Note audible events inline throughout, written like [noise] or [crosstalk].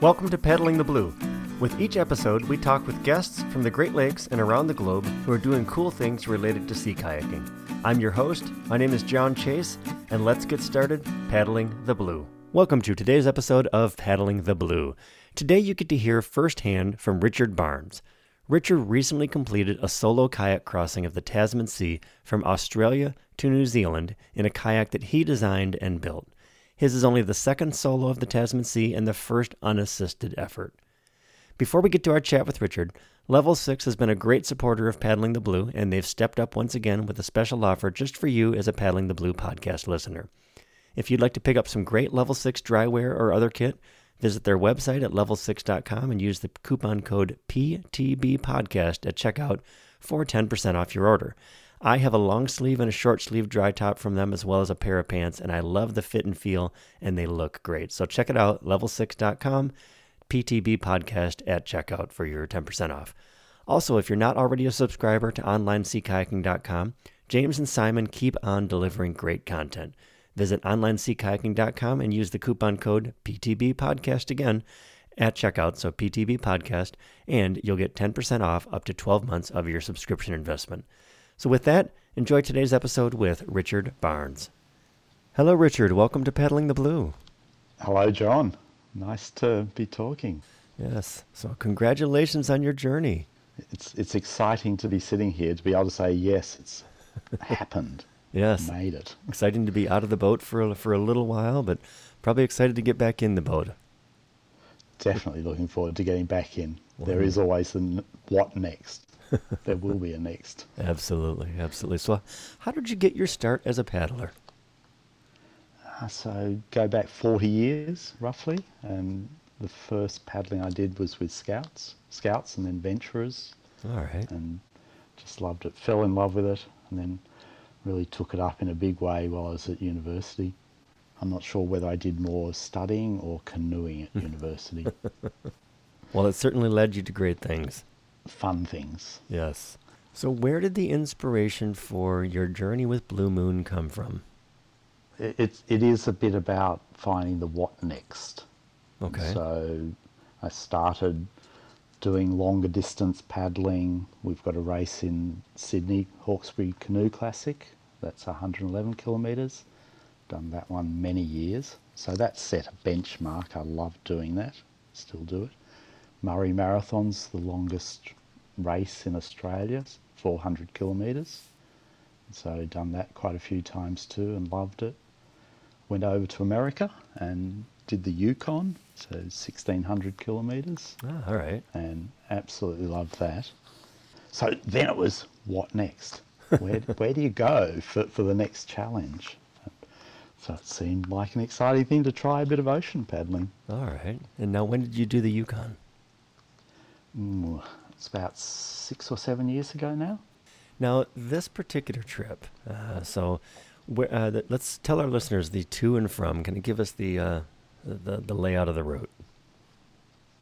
Welcome to Paddling the Blue. With each episode, we talk with guests from the Great Lakes and around the globe who are doing cool things related to sea kayaking. I'm your host. My name is John Chase, and let's get started paddling the blue. Welcome to today's episode of Paddling the Blue. Today, you get to hear firsthand from Richard Barnes. Richard recently completed a solo kayak crossing of the Tasman Sea from Australia to New Zealand in a kayak that he designed and built. His is only the second solo of the Tasman Sea and the first unassisted effort. Before we get to our chat with Richard, Level 6 has been a great supporter of Paddling the Blue, and they've stepped up once again with a special offer just for you as a Paddling the Blue podcast listener. If you'd like to pick up some great Level 6 drywear or other kit, visit their website at level6.com and use the coupon code PTBpodcast at checkout for 10% off your order. I have a long sleeve and a short sleeve dry top from them as well as a pair of pants, and I love the fit and feel, and they look great. So check it out, level6.com PTB podcast at checkout for your 10% off. Also, if you're not already a subscriber to OnlineSeaKayaking.com, James and Simon keep on delivering great content. Visit OnlineSeaKayaking.com and use the coupon code PTB podcast again at checkout, so PTB podcast, and you'll get 10% off up to 12 months of your subscription investment. So, with that, enjoy today's episode with Richard Barnes. Hello, Richard. Welcome to Paddling the Blue. Hello, John. Nice to be talking. Yes. So, congratulations on your journey. It's it's exciting to be sitting here to be able to say yes, it's happened. [laughs] Yes. Made it. Exciting to be out of the boat for a, for a little while, but probably excited to get back in the boat. Definitely looking forward to getting back in. There is always the what next. [laughs] there will be a next. Absolutely, absolutely. So, how did you get your start as a paddler? Uh, so go back 40 years roughly, and the first paddling I did was with scouts, scouts, and then venturers, All right. and just loved it. Fell in love with it, and then really took it up in a big way while I was at university. I'm not sure whether I did more studying or canoeing at [laughs] university. Well, it certainly led you to great things. Fun things. Yes. So, where did the inspiration for your journey with Blue Moon come from? It, it's it is a bit about finding the what next. Okay. So I started doing longer distance paddling. We've got a race in Sydney, Hawkesbury Canoe Classic. That's 111 kilometres. Done that one many years. So that set a benchmark. I love doing that. Still do it. Murray Marathon's the longest race in Australia, 400 kilometres. So done that quite a few times too and loved it. Went over to America and did the Yukon, so 1600 kilometres, Ah, all right. and absolutely loved that. So then it was, what next? Where, [laughs] where do you go for, for the next challenge? So it seemed like an exciting thing to try a bit of ocean paddling. All right. And now, when did you do the Yukon? It's about six or seven years ago now. Now, this particular trip, uh, so where, uh, th- let's tell our listeners the to and from. Can you give us the, uh, the, the layout of the route?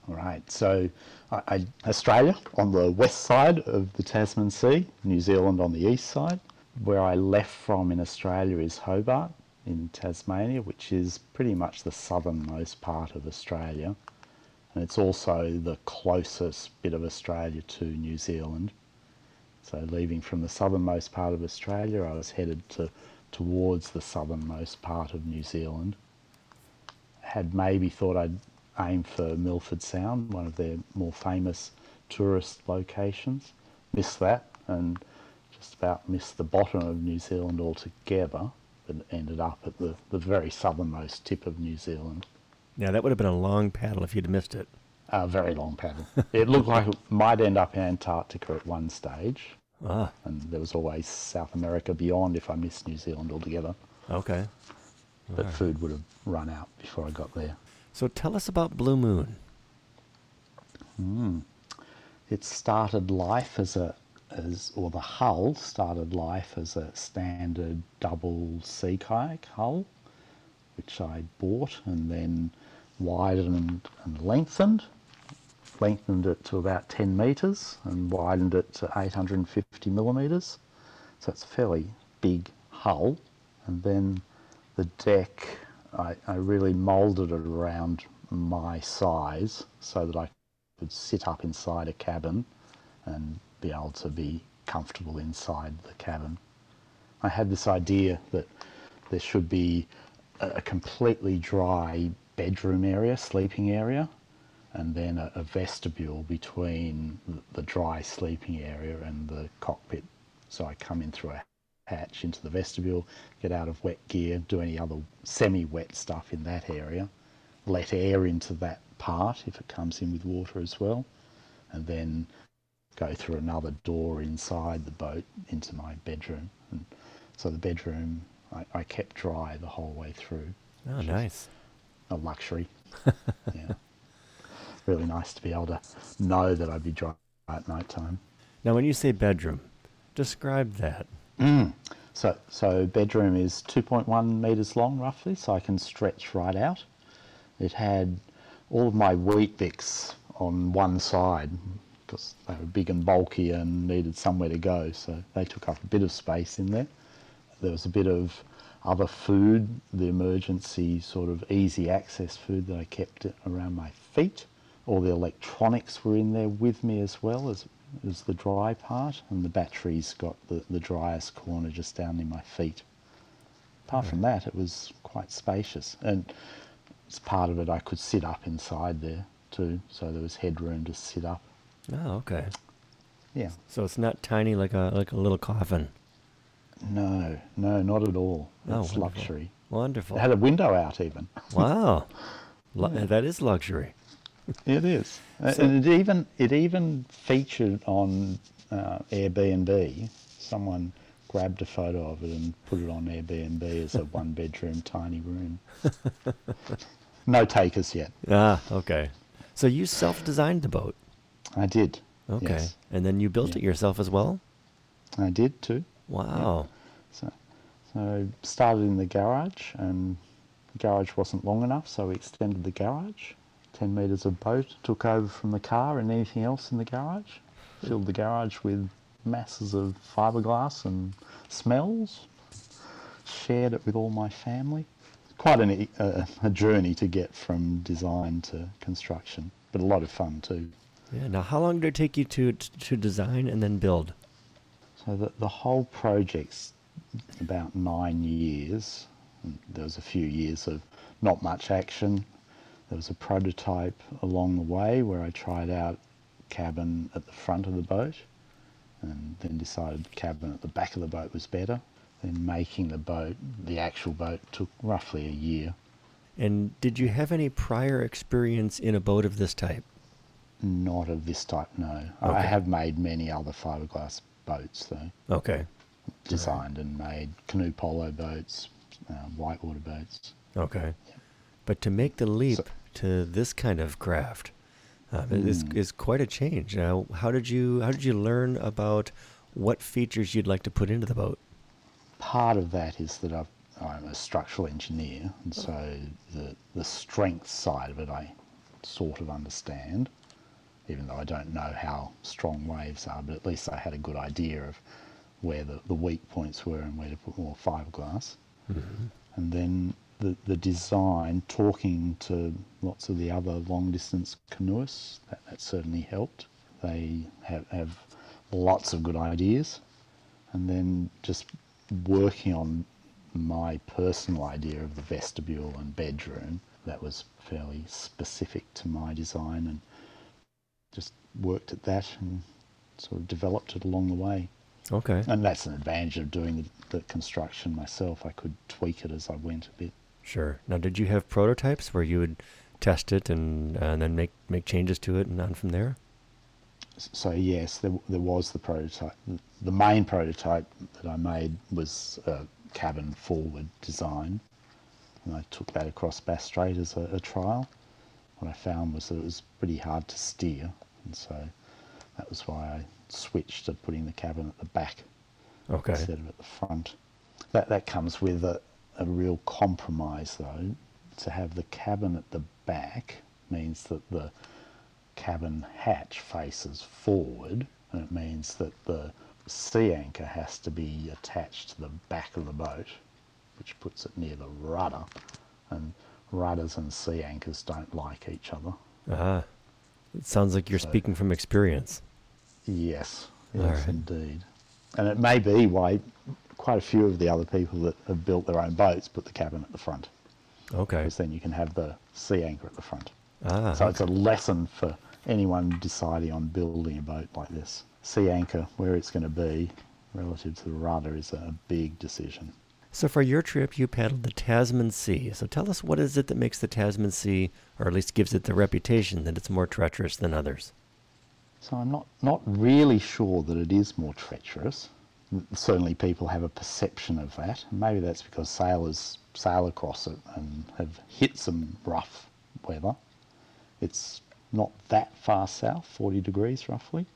All right, so I, I, Australia on the west side of the Tasman Sea, New Zealand on the east side. Where I left from in Australia is Hobart in Tasmania, which is pretty much the southernmost part of Australia. And it's also the closest bit of Australia to New Zealand. So leaving from the southernmost part of Australia, I was headed to, towards the southernmost part of New Zealand. Had maybe thought I'd aim for Milford Sound, one of their more famous tourist locations. Missed that and just about missed the bottom of New Zealand altogether, but ended up at the, the very southernmost tip of New Zealand. Now, that would have been a long paddle if you'd missed it. A very long paddle. it looked like it might end up in Antarctica at one stage, Ah, and there was always South America beyond if I missed New Zealand altogether. okay. But food would have run out before I got there. So, tell us about Blue Moon. it started life as a as or the hull started life as a standard double sea kayak hull which I bought and then widened and lengthened. Lengthened it to about 10 meters and widened it to 850 millimeters. So it's a fairly big hull. And then the deck I, I really moulded it around my size so that I could sit up inside a cabin and be able to be comfortable inside the cabin. I had this idea that there should be a completely dry bedroom area, sleeping area, and then a, a vestibule between the dry sleeping area and the cockpit. So I come in through a hatch into the vestibule, get out of wet gear, do any other semi-wet stuff in that area, let air into that part if it comes in with water as well, and then go through another door inside the boat into my bedroom. And so the bedroom I, I kept dry the whole way through. Oh, nice. A luxury. [laughs] yeah. Really nice to be able to know that I'd be dry at night time. Now, when you say bedroom, describe that. Mm. So, so bedroom is 2.1 metres long roughly, so I can stretch right out. It had all of my Weet-Bix on one side because they were big and bulky and needed somewhere to go, so they took up a bit of space in there. There was a bit of other food, the emergency sort of easy access food that I kept around my feet. All the electronics were in there with me as well as is the dry part, and the batteries got the, the driest corner just down near my feet. Apart from that, it was quite spacious, and as part of it, I could sit up inside there too, so there was headroom to sit up. Oh, okay. Yeah. So it's not tiny like a like a little coffin. No, no, not at all. Oh, It's wonderful. luxury. Wonderful. It had a window out even. [laughs] Wow. Yeah. That is luxury. It is, So- and it even it even featured on uh, Airbnb. Someone grabbed a photo of it and put it on Airbnb as a one bedroom [laughs] tiny room. [laughs] no takers yet. Ah, okay. So you self-designed the boat. I did. Okay. Yes, And then you built Yeah. it yourself as well? I did too. Wow. So, so started in the garage, and the garage wasn't long enough, so we extended the garage. Ten metres of boat took over from the car and anything else in the garage. Filled the garage with masses of fiberglass and smells. Shared it with all my family. Quite an, a, a journey to get from design to construction, but a lot of fun too. Yeah. Now, how long did it take you to to design and then build? So the, the whole project's about nine years. There was a few years of not much action. There was a prototype along the way where I tried out cabin at the front of the boat and then decided cabin at the back of the boat was better. Then making the boat, the actual boat, took roughly a year. And did you have any prior experience in a boat of this type? Not of this type, no. I have made many other fiberglass boats though. Okay. designed and made canoe polo boats, uh, whitewater boats. Okay. But to make the leap So- to this kind of craft um, is, Mm. is quite a change. Now, how did you how did you learn about what features you'd like to put into the boat? Part of that is that I've, I'm a structural engineer, and so the the strength side of it I sort of understand, even though I don't know how strong waves are. But at least I had a good idea of where the, the weak points were and where to put more fiberglass. Mm-hmm. And then the, the design, talking to lots of the other long distance canoeists, that, that certainly helped. They have, have lots of good ideas. And then just working on my personal idea of the vestibule and bedroom, that was fairly specific to my design and just worked at that and sort of developed it along the way. Okay. And that's an advantage of doing the, the construction myself. I could tweak it as I went a bit. Sure. Now, did you have prototypes where you would test it and, uh, and then make, make changes to it and on from there? So yes, there, there was the prototype. The main prototype that I made was a cabin forward design, and I took that across Bass Strait as a, a trial. What I found was that it was pretty hard to steer, and so that was why I switched to putting the cabin at the back Okay. instead of at the front. That that comes with a, a real compromise though. To have the cabin at the back means that the cabin hatch faces forward, and it means that the sea anchor has to be attached to the back of the boat, which puts it near the rudder, and rudders and sea anchors don't like each other. Ah, it sounds like you're So- speaking from experience. Yes, yes, right. indeed. And it may be why quite a few of the other people that have built their own boats put the cabin at the front, Okay. because then you can have the sea anchor at the front. Ah, So it's a lesson for anyone deciding on building a boat like this. Sea anchor, where it's going to be relative to the rudder, is a big decision. So for your trip, you paddled the Tasman Sea. So tell us what is it that makes the Tasman Sea, or at least gives it the reputation that it's more treacherous than others? So I'm not, not really sure that it is more treacherous. Certainly people have a perception of that. Maybe that's because sailors sail across it and have hit some rough weather. It's not that far south, 40 degrees roughly,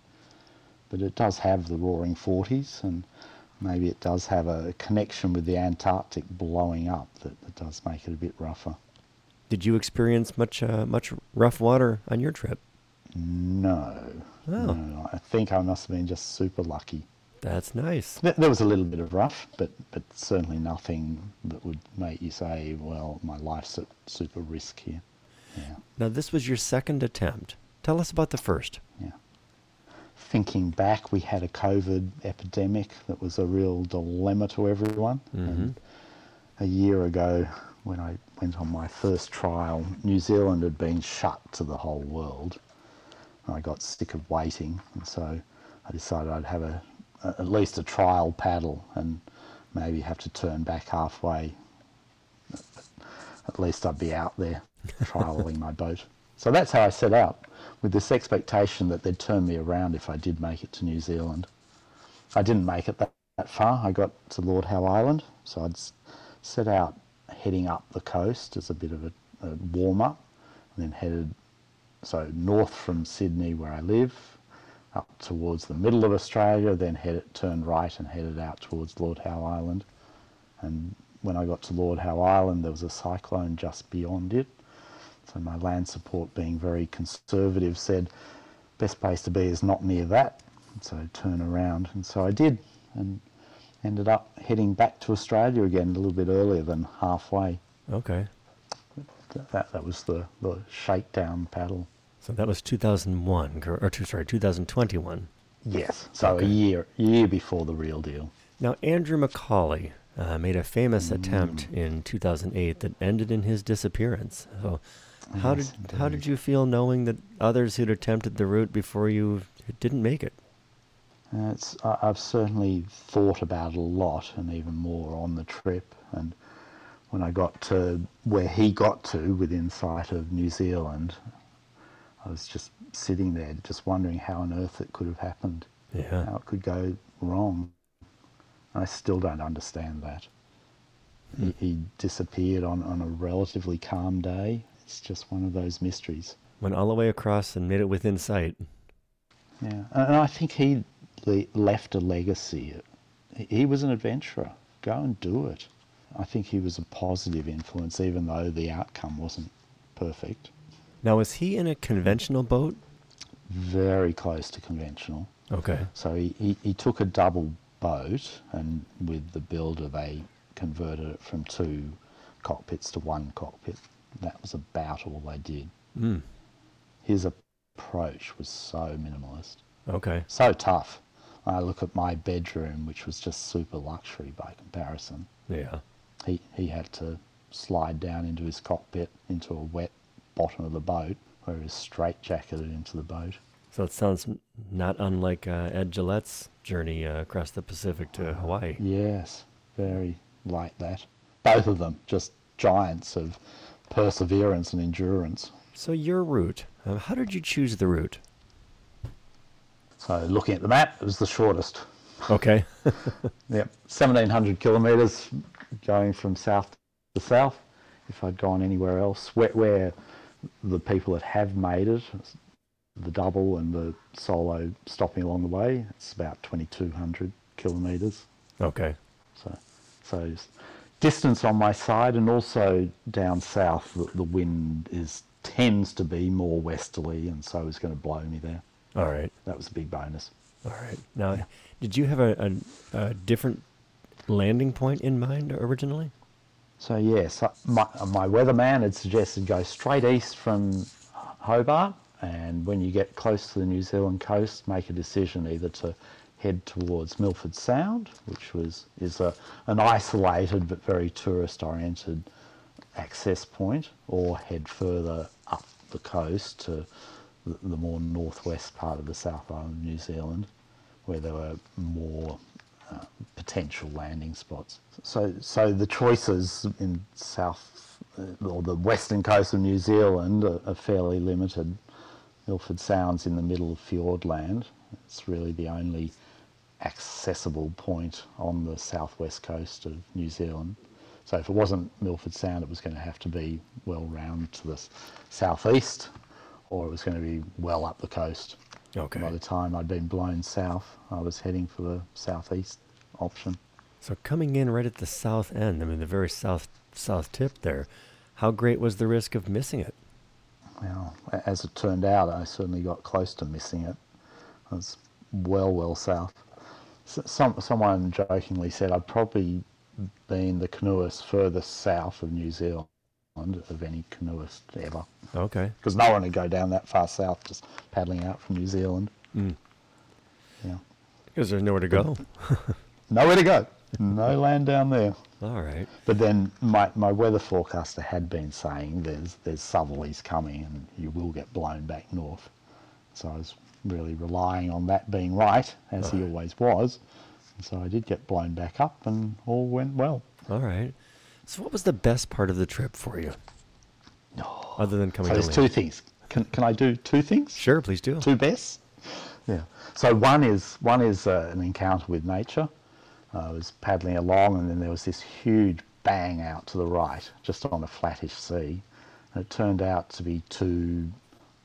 but it does have the roaring 40s and maybe it does have a connection with the Antarctic blowing up that, that does make it a bit rougher. Did you experience much uh, much rough water on your trip? No, Oh. no, I think I must have been just super lucky. That's nice. There there was a little bit of rough, but, but certainly nothing that would make you say, well, my life's at super risk here. Yeah, Now this was your second attempt. Tell us about the first. Thinking back, we had a COVID epidemic that was a real dilemma to everyone. And mm-hmm. a year ago, when I went on my first trial, New Zealand had been shut to the whole world. I got sick of waiting, and so I decided I'd have a, a at least a trial paddle and maybe have to turn back halfway. At least I'd be out there [laughs] trialing my boat. So that's how I set out, with this expectation that they'd turn me around if I did make it to New Zealand. I didn't make it that, that far. I got to Lord Howe Island, so I'd set out heading up the coast as a bit of a, a warm up, and then headed so north from Sydney, where I live, up towards the middle of Australia, then headed, turned right and headed out towards Lord Howe Island. And when I got to Lord Howe Island, there was a cyclone just beyond it. So my land support, being very conservative, said best place to be is not near that. So turn around, and so I did, and ended up heading back to Australia again a little bit earlier than halfway. Okay. That, that, was the, the shakedown paddle. So that was 2001, cor- or two, sorry, 2021. Yes. So Okay. a year year before the real deal. Now, Andrew McAuley uh, made a famous attempt in 2008 that ended in his disappearance. So, how did how did you feel knowing that others who'd attempted the route before you didn't make it? Uh, it's, I, I've certainly thought about it a lot and even more on the trip. And when I got to where he got to within sight of New Zealand, I was just sitting there just wondering how on earth it could have happened, Yeah. how it could go wrong. I still don't understand that. He, he disappeared on, on a relatively calm day. It's just one of those mysteries. Went all the way across and made it within sight. Yeah, and I think he left a legacy. He- was an adventurer. Go and do it. I think he was a positive influence, even though the outcome wasn't perfect. Now, was he in a conventional boat? Very close to conventional. Okay. So he, he, he took a double boat, and with the builder, they converted it from two cockpits to one cockpit. That was about all they did. Mm. His approach was so minimalist. Okay. so tough. I look at my bedroom, which was just super luxury by comparison. Yeah. He he had to slide down into his cockpit into a wet bottom of the boat, where he was straitjacketed into the boat. So it sounds not unlike uh, Ed Gillet's journey uh, across the Pacific to Hawaii. Yes, very like that. Both of them just giants of perseverance and endurance. So your route, uh, how did you choose the route? So looking at the map, it was the shortest. Okay. [laughs] [laughs] Yep, 1700 kilometres going from south to south. If I'd gone anywhere else, where, where the people that have made it, the double and the solo stopping along the way, it's about 2200 kilometres. okay. So, so distance on my side, and also down south, the, the wind is tends to be more westerly, and so it's going to blow me there. All right. That was a big bonus. All right. Now, did you have a, a, a different landing point in mind originally? So yes, uh, my, my weatherman had suggested go straight east from Hobart, and when you get close to the New Zealand coast, make a decision either to head towards Milford Sound, which was is a, an isolated but very tourist-oriented access point, or head further up the coast to the, the more northwest part of the South Island of New Zealand, where there were more uh, potential landing spots. So, so the choices in South uh, or the western coast of New Zealand are, are fairly limited. Milford Sound's in the middle of Fiordland. It's really the only accessible point on the southwest coast of New Zealand. So if it wasn't Milford Sound, it was going to have to be well round to the southeast, or it was going to be well up the coast. Okay. By the time I'd been blown south, I was heading for the southeast option. So coming in right at the south end, I mean the very south south tip there, how great was the risk of missing it? Well, as it turned out, I certainly got close to missing it. I was well, well south. Some, someone jokingly said I'd probably been the canoeist furthest south of New Zealand of any canoeist ever. Okay. Because no one would go down that far south just paddling out from New Zealand. Mm. Yeah. Because there's nowhere to go. [laughs] Nowhere to go. No land down there. All right. But then my, my weather forecaster had been saying there's there's southerlies coming and you will get blown back north. So I was really relying on that being right, as he always was. And so I did get blown back up and all went well. All right. So what was the best part of the trip for you? Other than coming So there's two things. Can, can I do two things? Sure, please do. Two best? Yeah. So one is one is uh, an encounter with nature. I was paddling along, and then there was this huge bang out to the right, just on a flattish sea. And it turned out to be two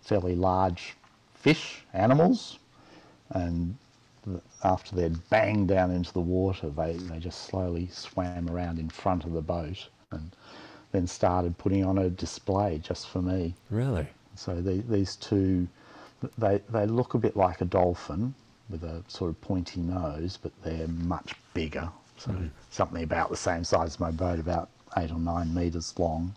fairly large fish animals, and after they'd banged down into the water, they, they just slowly swam around in front of the boat and then started putting on a display just for me. Really? So the, these two, they, they look a bit like a dolphin with a sort of pointy nose, but they're much bigger. So hmm. something about the same size as my boat, about eight or nine metres long,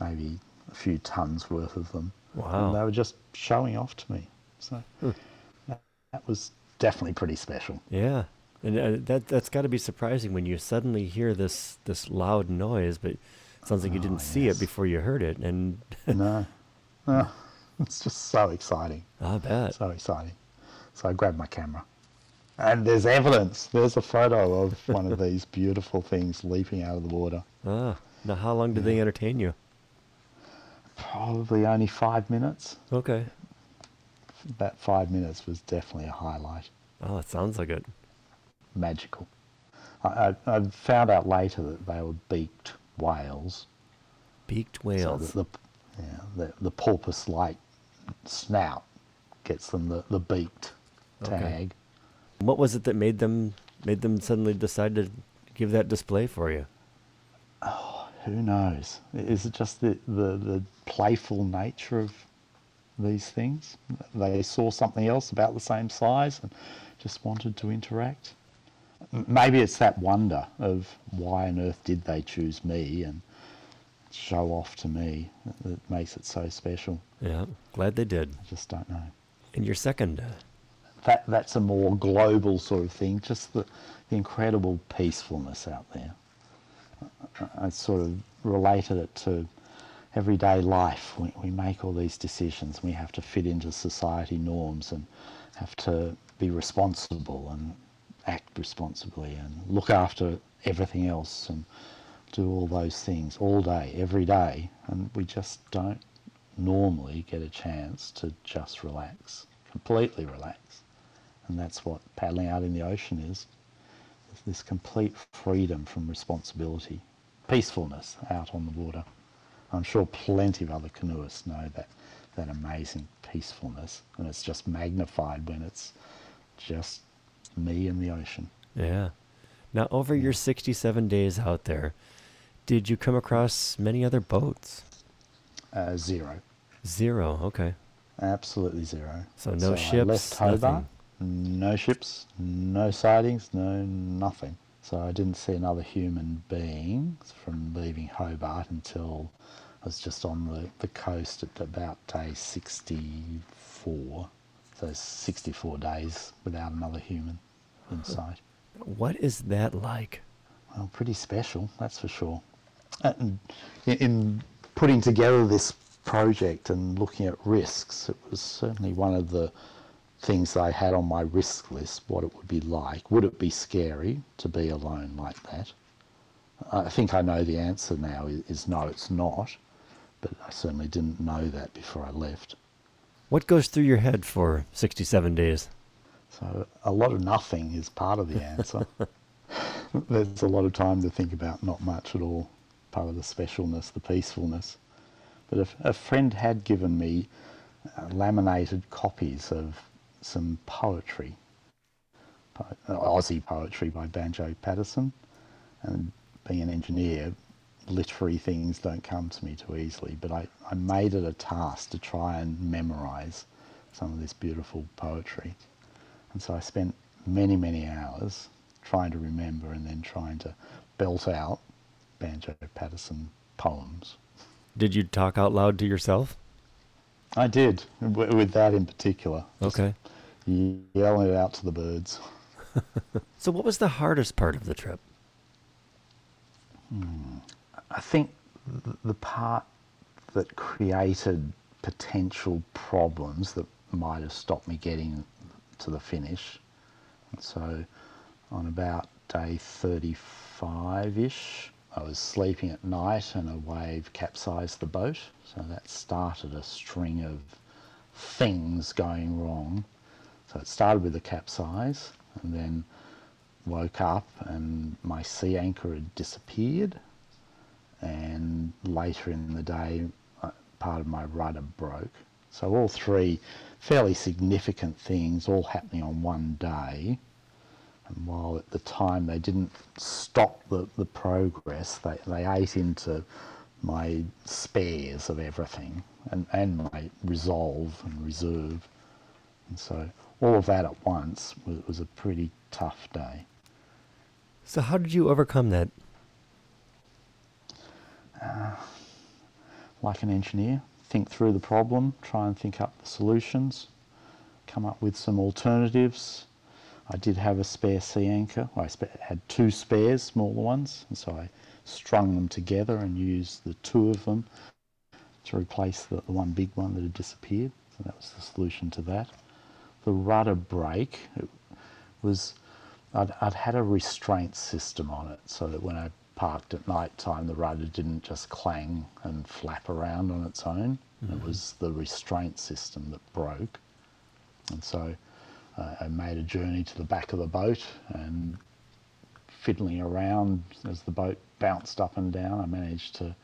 maybe a few tons worth of them. Wow. And they were just showing off to me. So that, that was definitely pretty special. Yeah. And uh, that that's got to be surprising when you suddenly hear this this loud noise, but it sounds like you didn't Oh, see yes. it before you heard it. And [laughs] no, no, [laughs] it's just so exciting. I bet. So exciting. So I grabbed my camera. And there's evidence. There's a photo of one of [laughs] these beautiful things leaping out of the water. Ah. Now, how long did they entertain you? Probably only five minutes. Okay. That five minutes was definitely a highlight. Oh, it sounds like it. Magical. I, I, I found out later that they were beaked whales. Beaked whales. the, the, yeah, the, the porpoise-like snout gets them the, the beaked tag. Okay. What was it that made them made them suddenly decide to give that display for you? Oh, Who knows? Is it just the, the, the playful nature of these things? They saw something else about the same size and just wanted to interact. Maybe it's that wonder of why on earth did they choose me and show off to me that- makes it so special. Yeah. Glad they did. I just don't know. And your second. Uh, That that's a more global sort of thing. Just the, the incredible peacefulness out there. I- sort of related it to everyday life. We, we make all these decisions. We have to fit into society norms and have to be responsible and act responsibly and look after everything else and do all those things all day, every day. And we just don't normally get a chance to just relax, completely relax. And that's what paddling out in the ocean is this complete freedom from responsibility, peacefulness out on the water. I'm sure plenty of other canoeists know that, that amazing peacefulness, and it's just magnified when it's just me and the ocean. yeah. Now, over your 67 days out there, did you come across many other boats? Uh, zero, Zero. Okay. absolutely zero. So no I ships, left Hobart, nothing. No ships, no sightings, no nothing. So I didn't see another human being from leaving Hobart until I was just on the, the coast at about day 64. So 64 days without another human in sight. What is that like? Well, pretty special, that's for sure. And in, in putting together this project and looking at risks, it was certainly one of the things I had on my risk list, what it would be like. Would it be scary to be alone like that? I think I know the answer now is, is no, it's not, but I certainly didn't know that before I left. What goes through your head for 67 days? So a lot of nothing is part of the answer. [laughs] There's a lot of time to think about not much at all, part of the specialness, the peacefulness. But if a friend had given me uh, laminated copies of some poetry, po- uh, Aussie poetry by Banjo Paterson, and being an engineer, literary things don't come to me too easily, but I, I made it a task to try and memorize some of this beautiful poetry. And so I spent many, many hours trying to remember and then trying to belt out Banjo Paterson poems. Did you talk out loud to yourself? I did, w- with that in particular. Okay. Yelling it out to the birds. [laughs] So, what was the hardest part of the trip? Hmm. I think the part that created potential problems that might have stopped me getting to the finish. So, on about day 35 ish, I was sleeping at night and a wave capsized the boat. So, that started a string of things going wrong. So, it started with the capsize and then woke up and my sea anchor had disappeared and later in the day, uh, part of my rudder broke. So all three fairly significant things all happening on one day. And while at the time they didn't stop the, the progress, they, they ate into my spares of everything and, and my resolve and reserve. And so all of that at once was, was a pretty tough day. So, how did you overcome that? Uh, like an engineer, think through the problem, try and think up the solutions, come up with some alternatives. I did have a spare sea anchor. I had two spares, smaller ones, and so I strung them together and used the two of them to replace the, the one big one that had disappeared. So that was the solution to that. The rudder break it was I'd, I'd had a restraint system on it so that when I parked at night time, the rudder didn't just clang and flap around on its own. It was the restraint system that broke. And so uh, I made a journey to the back of the boat and fiddling around as the boat bounced up and down, I managed to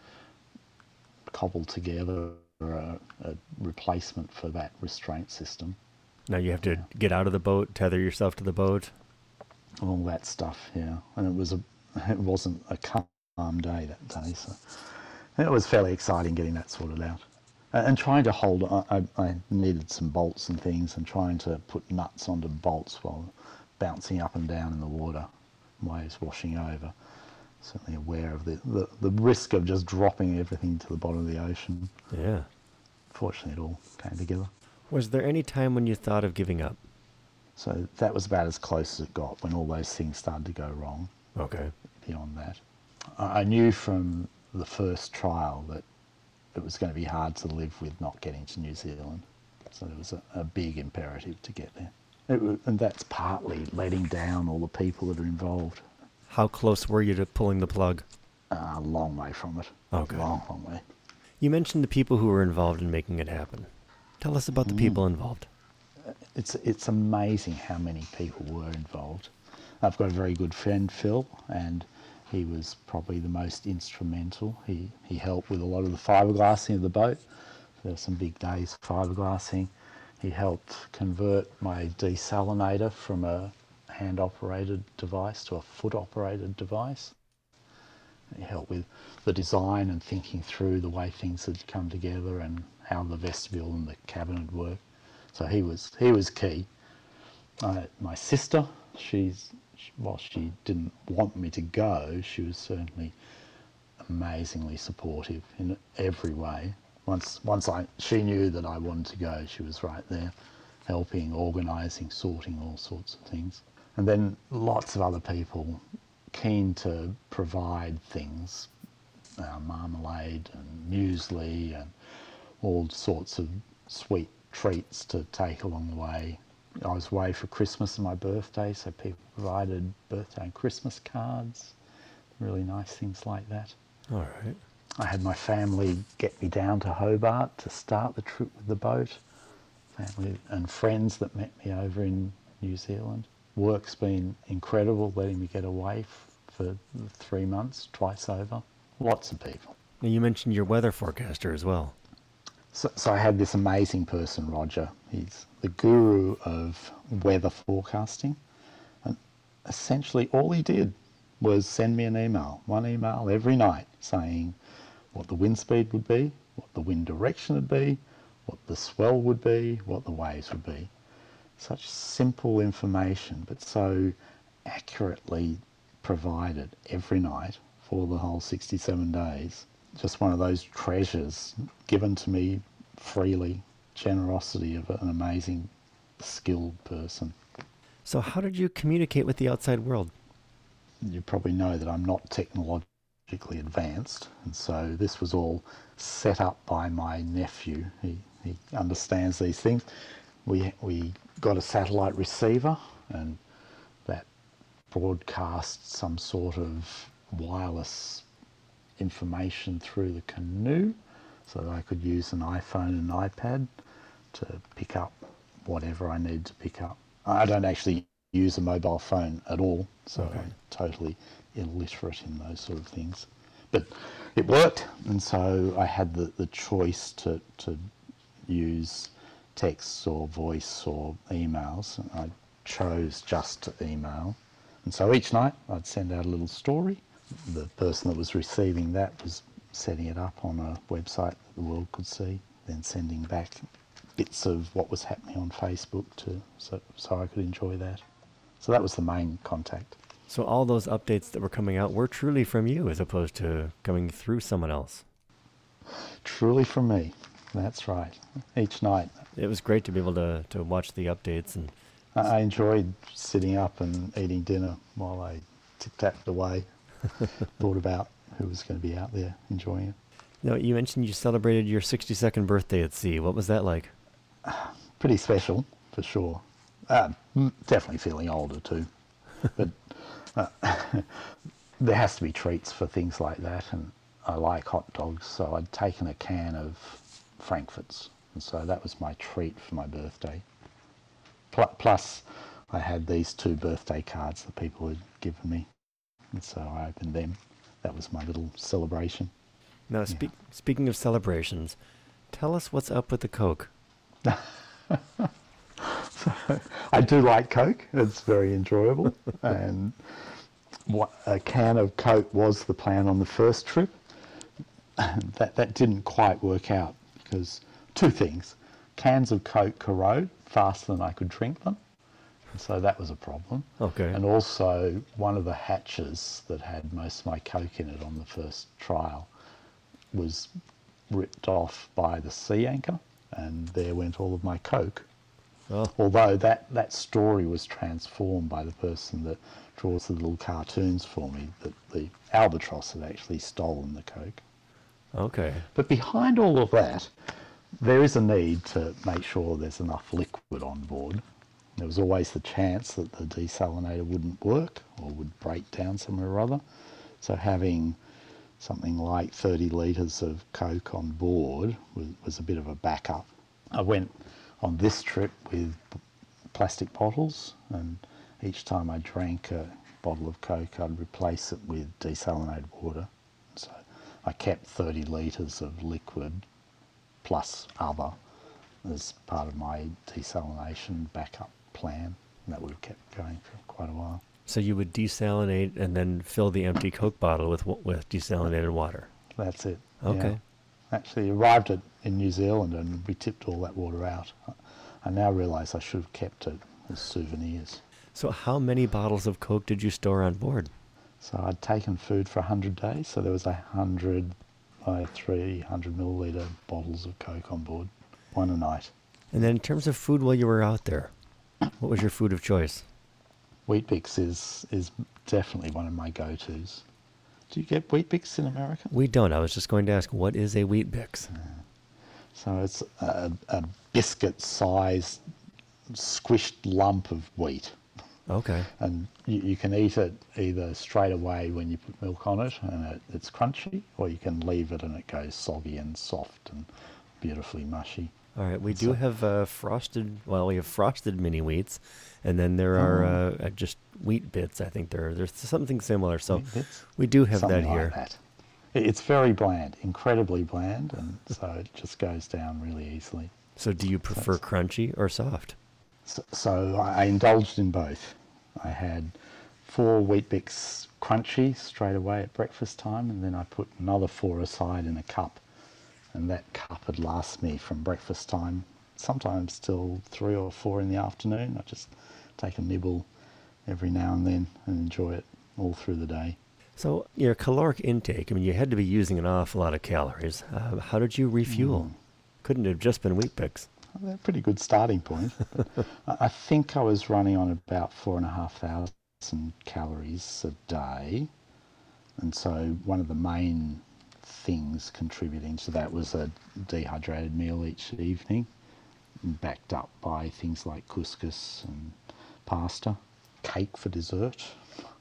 cobble together a, a replacement for that restraint system. Now you have to get out of the boat, tether yourself to the boat. all that stuff. Yeah, and it was a it wasn't a calm day that day, so it was fairly exciting getting that sorted out. And trying to hold, I, I I needed some bolts and things, and trying to put nuts onto bolts while bouncing up and down in the water, waves washing over. Certainly aware of the, the, the risk of just dropping everything to the bottom of the ocean. Yeah. Fortunately, it all came together. Was there any time when you thought of giving up? So that was about as close as it got when all those things started to go wrong. Okay. beyond that. I knew from the first trial that it was going to be hard to live with not getting to New Zealand. So there was a, a big imperative to get there. It and that's partly letting down all the people that are involved. How close were you to pulling the plug? Uh, a long way from it. Okay. Long, long way. You mentioned the people who were involved in making it happen. Tell us about the mm. people involved. It's, it's amazing how many people were involved. I've got a very good friend, Phil, and he was probably the most instrumental. He, he helped with a lot of the fiberglassing of the boat. There were some big days fiberglassing. He helped convert my desalinator from a hand operated device to a foot operated device. He helped with the design and thinking through the way things had come together and how the vestibule and the cabin had worked. So he was he was key. Uh, my sister, she's while she didn't want me to go, she was certainly amazingly supportive in every way. Once once I she knew that I wanted to go, she was right there, helping, organising, sorting all sorts of things. And then lots of other people keen to provide things, uh, marmalade and muesli and all sorts of sweet treats to take along the way. I was away for Christmas and my birthday, so people provided birthday and Christmas cards, really nice things like that. All right. I had my family get me down to Hobart to start the trip with the boat. Family and friends that met me over in New Zealand. Work's been incredible, letting me get away f- for three months, twice over. Lots of people. Now, you mentioned your weather forecaster as well. So, so I had this amazing person, Roger. He's the guru of weather forecasting. And essentially, all he did was send me an email, one email every night, saying what the wind speed would be, what the wind direction would be, what the swell would be, what the waves would be. Such simple information, but so accurately provided every night for the whole 67 days. Just one of those treasures given to me freely, generosity of an amazing, skilled person. So, how did you communicate with the outside world? You probably know that I'm not technologically advanced, and so this was all set up by my nephew. He, he understands these things. We, we got a satellite receiver, and that broadcasts some sort of wireless information through the canoe so that I could use an iPhone and iPad to pick up whatever I need to pick up. I don't actually use a mobile phone at all, so Okay. I'm totally illiterate in those sort of things. But it worked, and so I had the, the choice to, to use texts or voice or emails. And I chose just to email. And so each night I'd send out a little story. The person that was receiving that was setting it up on a website that the world could see, then sending back bits of what was happening on Facebook to so, so I could enjoy that. So that was the main contact. So, all those updates that were coming out were truly from you as opposed to coming through someone else. Truly from me. That's right. Each night. It was great to be able to, to watch the updates and I enjoyed sitting up and eating dinner while I tic tapped away, [laughs] thought about who was going to be out there enjoying it. Now, you mentioned you celebrated your 62nd birthday at sea. What was that like? [sighs] Pretty special, for sure. Uh, definitely feeling older too. [laughs] But uh, [laughs] there has to be treats for things like that, and I like hot dogs, so I'd taken a can of Frankfurts, and so that was my treat for my birthday. Plus, I had these two birthday cards that people had given me, and so I opened them. That was my little celebration. Now, speak, speaking of celebrations, tell us what's up with the Coke. [laughs] I do like Coke. It's very enjoyable. [laughs] and what, a can of Coke was the plan on the first trip. [laughs] that, that didn't quite work out because two things. Cans of Coke corrode faster than I could drink them. And so that was a problem. Okay. And also, one of the hatches that had most of my Coke in it on the first trial was ripped off by the sea anchor, and there went all of my Coke. Well, Although that, that story was transformed by the person that draws the little cartoons for me, that the albatross had actually stolen the Coke. okay. But behind all of that, there is a need to make sure there's enough liquid on board. There was always the chance that the desalinator wouldn't work or would break down somewhere or other. So having something like 30 litres of Coke on board was, was a bit of a backup. I went on this trip with plastic bottles and each time I drank a bottle of Coke I'd replace it with desalinated water. So I kept 30 litres of liquid plus other as part of my desalination backup plan. And that would have kept going for quite a while. So you would desalinate and then fill the empty Coke bottle with with desalinated water. That's it. yeah. Okay. Actually arrived at, in New Zealand and we tipped all that water out. I- I now realise I should have kept it as souvenirs. So, how many bottles of Coke did you store on board? So I'd taken food for 100 days, so there was a 100 by 300 milliliter bottles of Coke on board, one a night. And then, in terms of food while you were out there, what was your food of choice? Weet-Bix is, is definitely one of my go-tos. Do you get Weet-Bix in America? We don't. I was just going to ask, what is a Weet-Bix? So it's a, a biscuit-sized squished lump of wheat. Okay. and you, you can eat it either straight away when you put milk on it and it, it's crunchy, or you can leave it and it goes soggy and soft and beautifully mushy. All right. We do So- have uh, frosted. Well, we have frosted mini wheats, and then there are Oh. uh, uh, just wheat bits. I think there there's something similar. So we do have Something that like here. that. It's very bland, incredibly bland, and so it just goes down really easily. So do you prefer That's- crunchy or soft? So, so I I indulged in both. I had four Weet-Bix crunchy straight away at breakfast time, and then I put another four aside in a cup, and that cup would last me from breakfast time, sometimes till three or four in the afternoon. I just take a nibble every now and then and enjoy it all through the day. So your caloric intake. I mean, you had to be using an awful lot of calories. Uh, how did you refuel? Mm. Couldn't have just been Weet-Bix. Well, a pretty good starting point. [laughs] I think I was running on about four and a half thousand calories a day. And so one of the main things contributing So that was a dehydrated meal each evening, backed up by things like couscous and pasta, cake for dessert,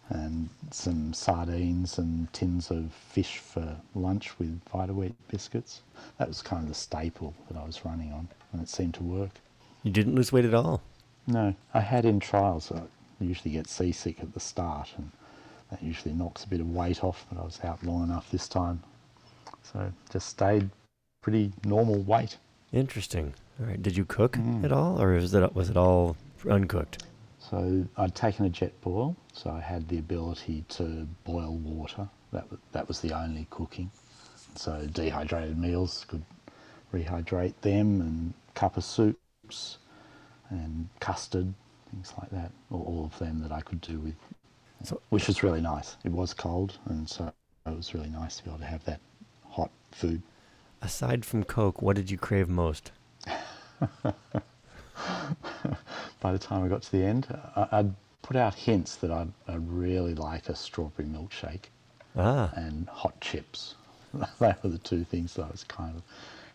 and some sardines and tins of fish for lunch with Vita-Weat biscuits. That was kind of the staple that I was running on, and it seemed to work. You didn't lose weight at all. No, I had in trials. I usually get seasick at the start, and that usually knocks a bit of weight off. But I was out long enough this time, so just stayed pretty normal weight. Interesting. All right. Did you cook Mm. at all, or was it was it all uncooked? So I'd taken a Jetboil, so I had the ability to boil water. That wa- that was the only cooking. So dehydrated meals could rehydrate them, and cup of soups, and custard, things like that. All, of them that I could do with, So- which was really nice. It was cold, and so it was really nice to be able to have that food. Aside from Coke, what did you crave most? [laughs] by the time I got to the end, I, I'd put out hints that I'd, I'd really like a strawberry milkshake Ah, and hot chips. [laughs] they were the two things that I was kind of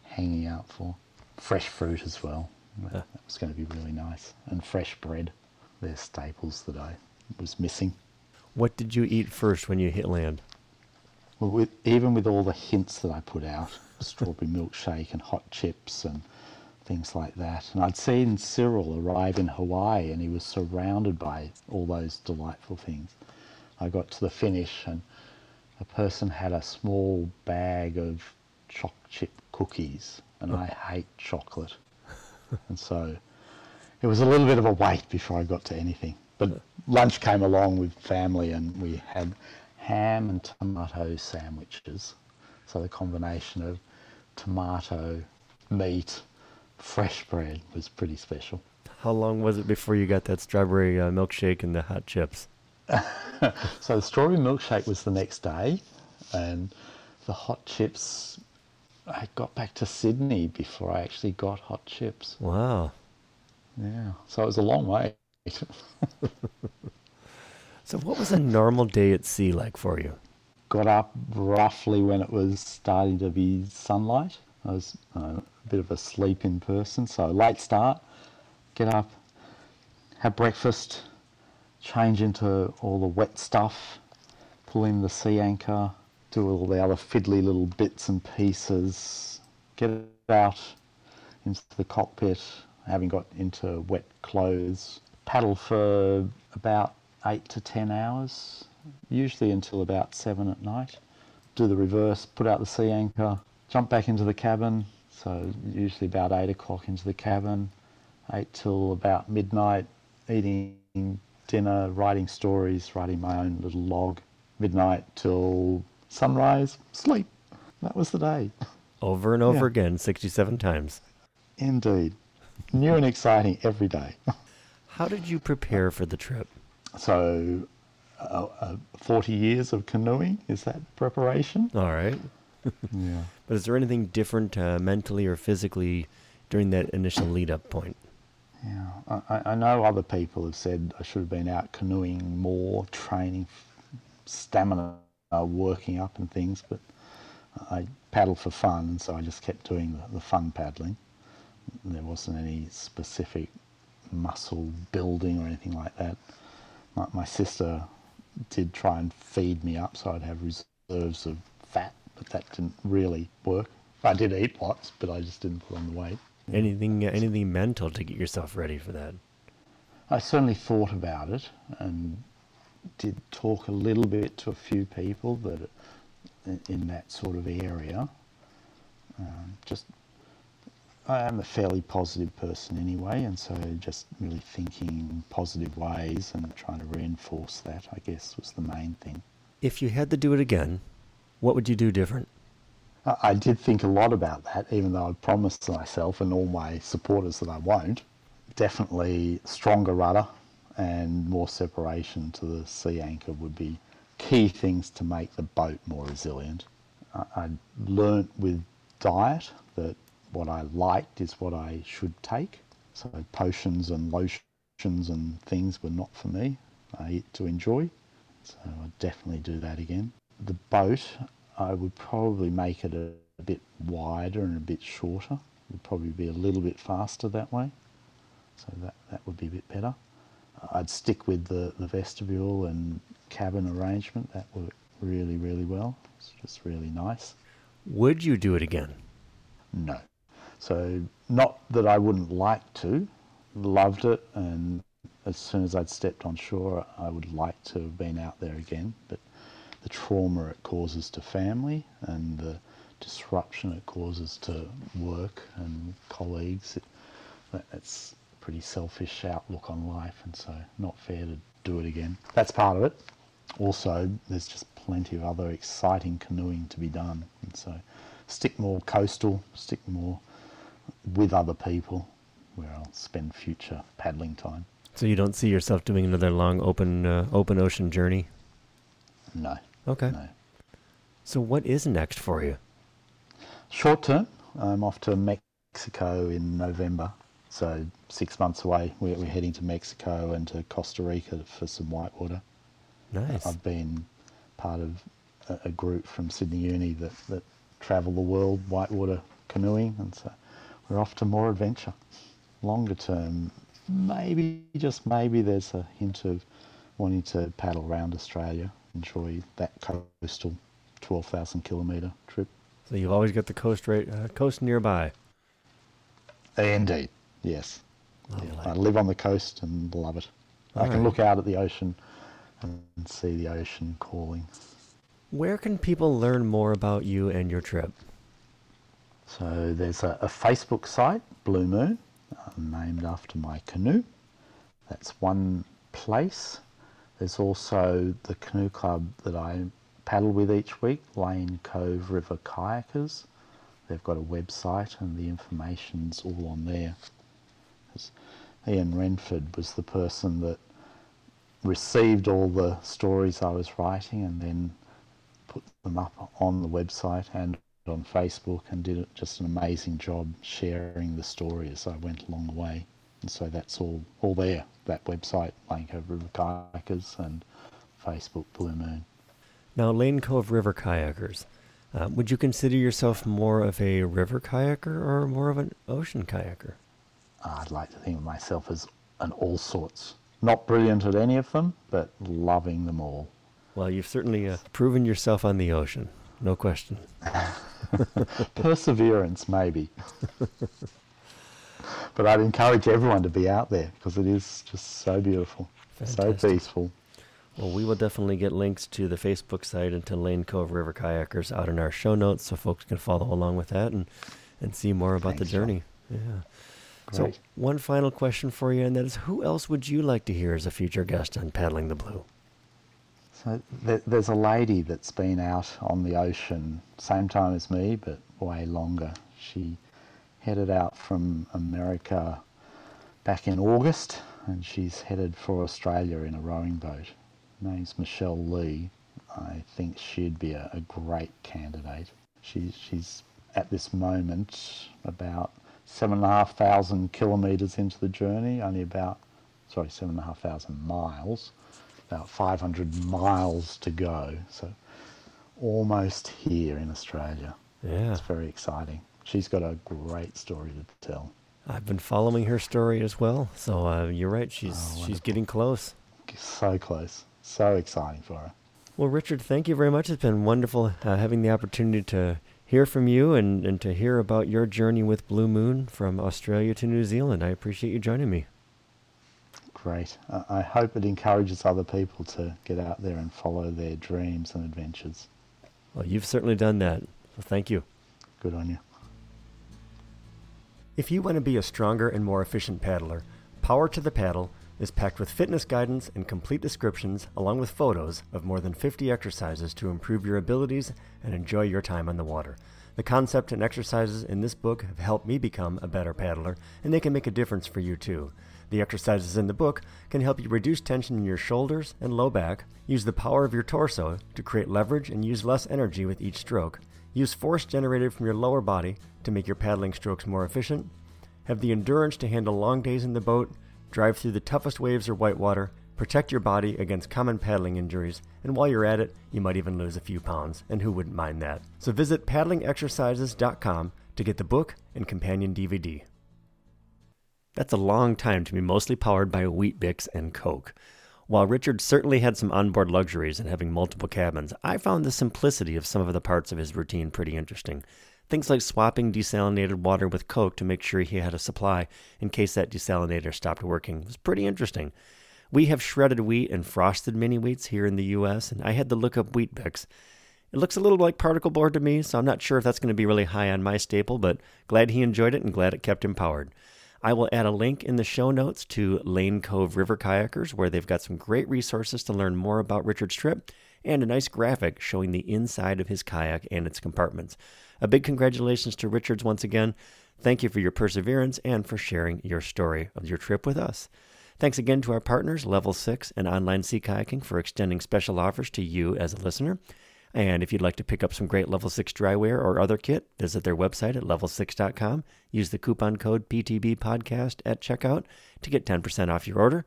hanging out for. Fresh fruit as well. That that was going to be really nice. And fresh bread. They're staples that I was missing. what did you eat first when you hit land? Well, with, even with all the hints that I put out, strawberry milkshake and hot chips and things like that. And I'd seen Cyril arrive in Hawaii and he was surrounded by all those delightful things. I got to the finish and a person had a small bag of choc chip cookies and I [laughs] hate chocolate. and so it was a little bit of a wait before I got to anything. But lunch came along with family and we had ham and tomato sandwiches. So the combination of tomato, meat, fresh bread was pretty special. How long was it before you got that strawberry uh, milkshake and the hot chips? [laughs] So the strawberry milkshake was the next day, and the hot chips. I got back to Sydney before I actually got hot chips. Wow. Yeah, so it was a long way. [laughs] So, what was a normal day at sea like for you? got up roughly when it was starting to be sunlight. I was uh, a bit of a sleep-in person, so late start. Get up, have breakfast, change into all the wet stuff, pull in the sea anchor, do all the other fiddly little bits and pieces, get out into the cockpit, having got into wet clothes, paddle for about eight to ten hours, usually until about seven at night. Do the reverse, put out the sea anchor, jump back into the cabin, so usually about eight o'clock into the cabin, eight till about midnight, eating dinner, writing stories, writing my own little log, midnight till sunrise, sleep. That was the day. Over and over Yeah. again, 67 times. Indeed. New and exciting every day. [laughs] How did you prepare for the trip? So, uh, uh, 40 years of canoeing, is that preparation? All right. [laughs] Yeah. But is there anything different uh, mentally or physically during that initial lead up point? Yeah, I, I- know other people have said I should have been out canoeing more, training stamina, uh, working up and things, but I paddled for fun, and so I just kept doing the, the fun paddling. There wasn't any specific muscle building or anything like that. My, my sister did try and feed me up so I'd have reserves of fat, but that didn't really work. I did eat lots, but I just didn't put on the weight. Anything uh, anything mental to get yourself ready for that? I certainly thought about it and did talk a little bit to a few people that in, in that sort of area. Um, just I am a fairly positive person anyway, and so just really thinking positive ways and trying to reinforce that, I guess, was the main thing. If you had to do it again, what would you do different? I, I did think a lot about that, even though I promised myself and all my supporters that I won't. Definitely stronger rudder and more separation to the sea anchor would be key things to make the boat more resilient. I, I learnt with diet that what I liked is what I should take. So potions and lotions and things were not for me. I eat to enjoy. So I'd definitely do that again. The boat, I would probably make it a, a bit wider and a bit shorter. It would probably be a little bit faster that way. So that, that would be a bit better. I'd stick with the, the vestibule and cabin arrangement. That worked really, really well. It's just really nice. Would you do it again? No. So not that I wouldn't like to. Loved it, and as soon as I'd stepped on shore, I would like to have been out there again. But the trauma it causes to family and the disruption it causes to work and colleagues, it, a pretty selfish outlook on life, and so not fair to do it again. That's part of it. Also, there's just plenty of other exciting canoeing to be done, and so stick more coastal, stick more with other people, where I'll spend future paddling time. So you don't see yourself doing another long open uh, open ocean journey? No, Okay. no. So what is next for you? Short term, I'm off to Mexico in November, so six months away. We're, we're heading to Mexico and to Costa Rica for some whitewater. Nice. I've been part of a, a group from Sydney Uni that, that travel the world whitewater canoeing, and so we're off to more adventure. Longer term, maybe, just maybe, there's a hint of wanting to paddle around Australia, enjoy that coastal 12,000 kilometre trip. So you've always got the coast right uh, coast nearby. Indeed, yes. Lovely. I live on the coast and love it. I can look out at the ocean and see the ocean calling. Where can people learn more about you and your trip? So there's a, a Facebook site, Blue Moon, uh, named after my canoe. That's one place. There's also the canoe club that I paddle with each week, Lane Cove River Kayakers. They've got a website and the information's all on there. Ian Renford was the person that received all the stories I was writing and then put them up on the website and on Facebook and did just an amazing job sharing the story as I went along the way. And so that's all, all there, that website, Lane Cove River Kayakers and Facebook Blue Moon. Now, Lane Cove River Kayakers. Uh, would you consider yourself more of a river kayaker or more of an ocean kayaker? I'd like to think of myself as an all sorts. Not brilliant at any of them, but loving them all. Well, you've certainly uh, proven yourself on the ocean, no question. [laughs] [laughs] Perseverance, maybe. [laughs] but I'd encourage everyone to be out there because it is just so beautiful, so peaceful. Well, we will definitely get links to the Facebook site and to Lane Cove River Kayakers out in our show notes so folks can follow along with that and, and see more about the Thanks, John. journey. Yeah. So, one final question for you, and that is who else would you like to hear as a future guest on Paddling the Blue? So there, there's a lady that's been out on the ocean same time as me, but way longer. She headed out from America back in August and she's headed for Australia in a rowing boat. Her name's Michelle Lee. I think she'd be a, a great candidate. She, she's at this moment about seven and a half thousand kilometres into the journey, only about, sorry, seven and a half thousand miles, about 500 miles to go. So almost here in Australia. Yeah. It's very exciting. She's got a great story to tell. I've been following her story as well. So uh, you're right. She's Oh, she's getting close. So close. So exciting for her. Well, Richard, thank you very much. It's been wonderful uh, having the opportunity to hear from you and, and to hear about your journey with Blue Moon from Australia to New Zealand. I appreciate you joining me. Great. I I hope it encourages other people to get out there and follow their dreams and adventures. Well, you've certainly done that. So thank you. Good on you. If you want to be a stronger and more efficient paddler, Power to the Paddle is packed with fitness guidance and complete descriptions, along with photos of more than 50 exercises to improve your abilities and enjoy your time on the water. The concept and exercises in this book have helped me become a better paddler, and they can make a difference for you too. The exercises in the book can help you reduce tension in your shoulders and low back, use the power of your torso to create leverage and use less energy with each stroke, use force generated from your lower body to make your paddling strokes more efficient, have the endurance to handle long days in the boat, drive through the toughest waves or whitewater, protect your body against common paddling injuries, and while you're at it, you might even lose a few pounds, and who wouldn't mind that? So visit paddlingexercises.com to get the book and companion DVD. That's a long time to be mostly powered by Weet-Bix and Coke. While Richard certainly had some onboard luxuries in having multiple cabins, I found the simplicity of some of the parts of his routine pretty interesting. Things like swapping desalinated water with Coke to make sure he had a supply in case that desalinator stopped working was pretty interesting. We have shredded wheat and frosted mini wheats here in the US, and I had to look up Weet-Bix. It looks a little like particle board to me, so I'm not sure if that's going to be really high on my staple, but glad he enjoyed it and glad it kept him powered. I will add a link in the show notes to Lane Cove River Kayakers, where they've got some great resources to learn more about Richard's trip and a nice graphic showing the inside of his kayak and its compartments. A big congratulations to Richards once again. Thank you for your perseverance and for sharing your story of your trip with us. Thanks again to our partners, Level 6 and Online Sea Kayaking, for extending special offers to you as a listener. And if you'd like to pick up some great Level 6 drywear or other kit, visit their website at level6.com. Use the coupon code PTBpodcast at checkout to get 10% off your order.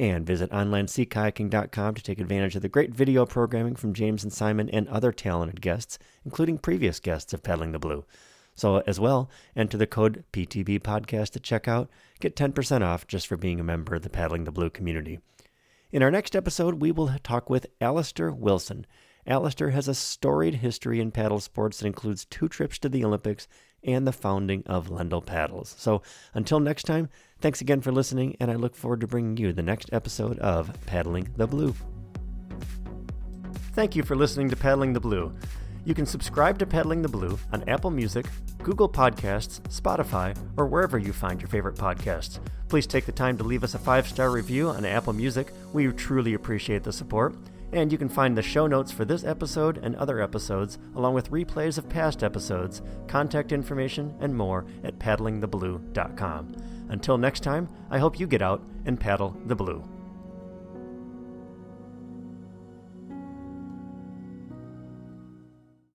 And visit onlineseakayaking.com to take advantage of the great video programming from James and Simon and other talented guests, including previous guests of Paddling the Blue. So, as well, enter the code PTB PTBpodcast at checkout. Get 10% off just for being a member of the Paddling the Blue community. In our next episode, we will talk with Alistair Wilson. Alistair has a storied history in paddle sports that includes two trips to the Olympics and the founding of Lendal Paddles. So until next time, thanks again for listening, and I look forward to bringing you the next episode of Paddling the Blue. Thank you for listening to Paddling the Blue. You can subscribe to Paddling the Blue on Apple Music, Google Podcasts, Spotify, or wherever you find your favorite podcasts. Please take the time to leave us a five star review on Apple Music. We truly appreciate the support. And you can find the show notes for this episode and other episodes, along with replays of past episodes, contact information, and more at paddlingtheblue.com. Until next time, I hope you get out and paddle the blue.